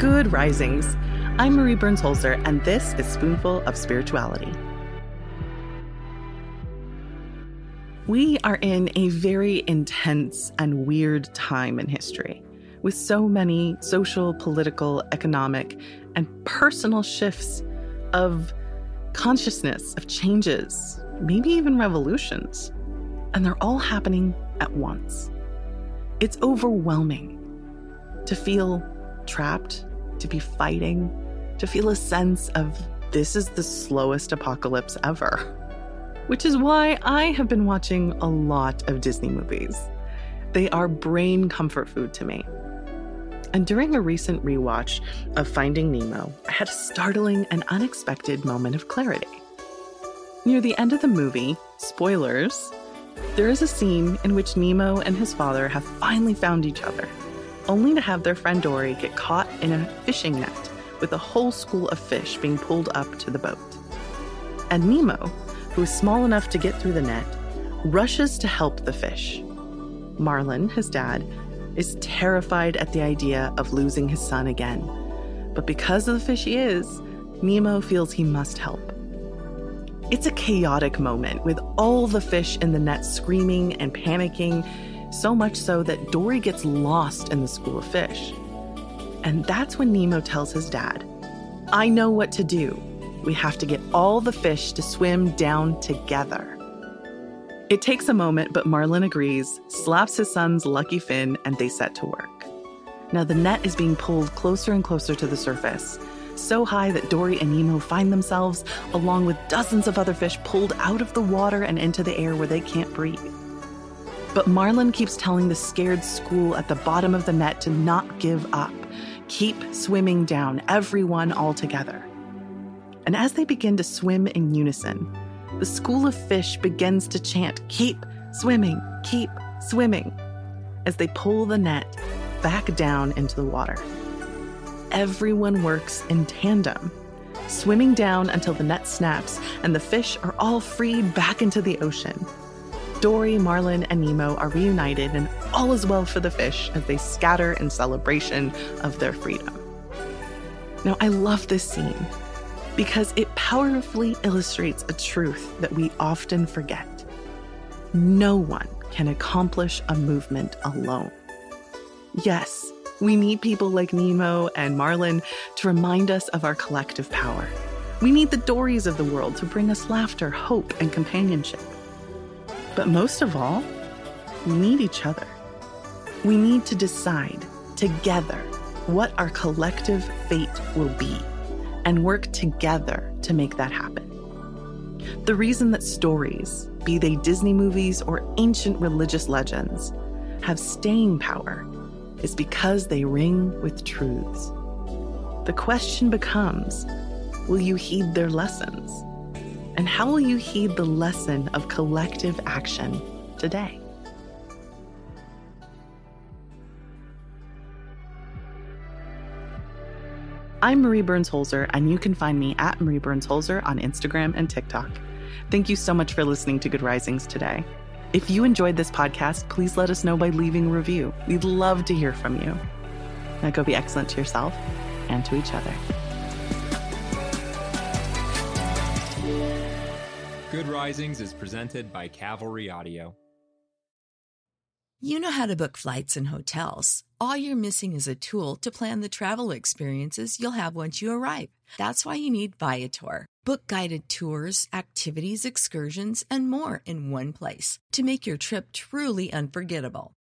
Good risings. I'm Marie Burns Holzer, and this is Spoonful of Spirituality. We are in a very intense and weird time in history, with so many social, political, economic, and personal shifts of consciousness, of changes, maybe even revolutions. And they're all happening at once. It's overwhelming to feel trapped to be fighting, to feel a sense of this is the slowest apocalypse ever. Which is why I have been watching a lot of Disney movies. They are brain comfort food to me. And during a recent rewatch of Finding Nemo, I had a startling and unexpected moment of clarity. Near the end of the movie, spoilers, there is a scene in which Nemo and his father have finally found each other only to have their friend Dory get caught in a fishing net with a whole school of fish being pulled up to the boat. And Nemo, who is small enough to get through the net, rushes to help the fish. Marlin, his dad, is terrified at the idea of losing his son again. But because of the fish he is, Nemo feels he must help. It's a chaotic moment with all the fish in the net screaming and panicking so much so that Dory gets lost in the school of fish. And that's when Nemo tells his dad, I know what to do. We have to get all the fish to swim down together. It takes a moment, but Marlin agrees, slaps his son's lucky fin, and they set to work. Now the net is being pulled closer and closer to the surface, so high that Dory and Nemo find themselves, along with dozens of other fish, pulled out of the water and into the air where they can't breathe. But Marlin keeps telling the scared school at the bottom of the net to not give up. Keep swimming down, everyone all together. And as they begin to swim in unison, the school of fish begins to chant, Keep swimming, keep swimming, as they pull the net back down into the water. Everyone works in tandem, swimming down until the net snaps and the fish are all freed back into the ocean. Dory, Marlin, and Nemo are reunited, and all is well for the fish as they scatter in celebration of their freedom. Now, I love this scene because it powerfully illustrates a truth that we often forget. No one can accomplish a movement alone. Yes, we need people like Nemo and Marlin to remind us of our collective power. We need the Dories of the world to bring us laughter, hope, and companionship. But most of all, we need each other. We need to decide together what our collective fate will be and work together to make that happen. The reason that stories, be they Disney movies or ancient religious legends, have staying power is because they ring with truths. The question becomes will you heed their lessons? And how will you heed the lesson of collective action today? I'm Marie Burns Holzer, and you can find me at Marie Burns Holzer on Instagram and TikTok. Thank you so much for listening to Good Risings today. If you enjoyed this podcast, please let us know by leaving a review. We'd love to hear from you. Now go be excellent to yourself and to each other. Good Risings is presented by Cavalry Audio. You know how to book flights and hotels. All you're missing is a tool to plan the travel experiences you'll have once you arrive. That's why you need Viator. Book guided tours, activities, excursions, and more in one place to make your trip truly unforgettable.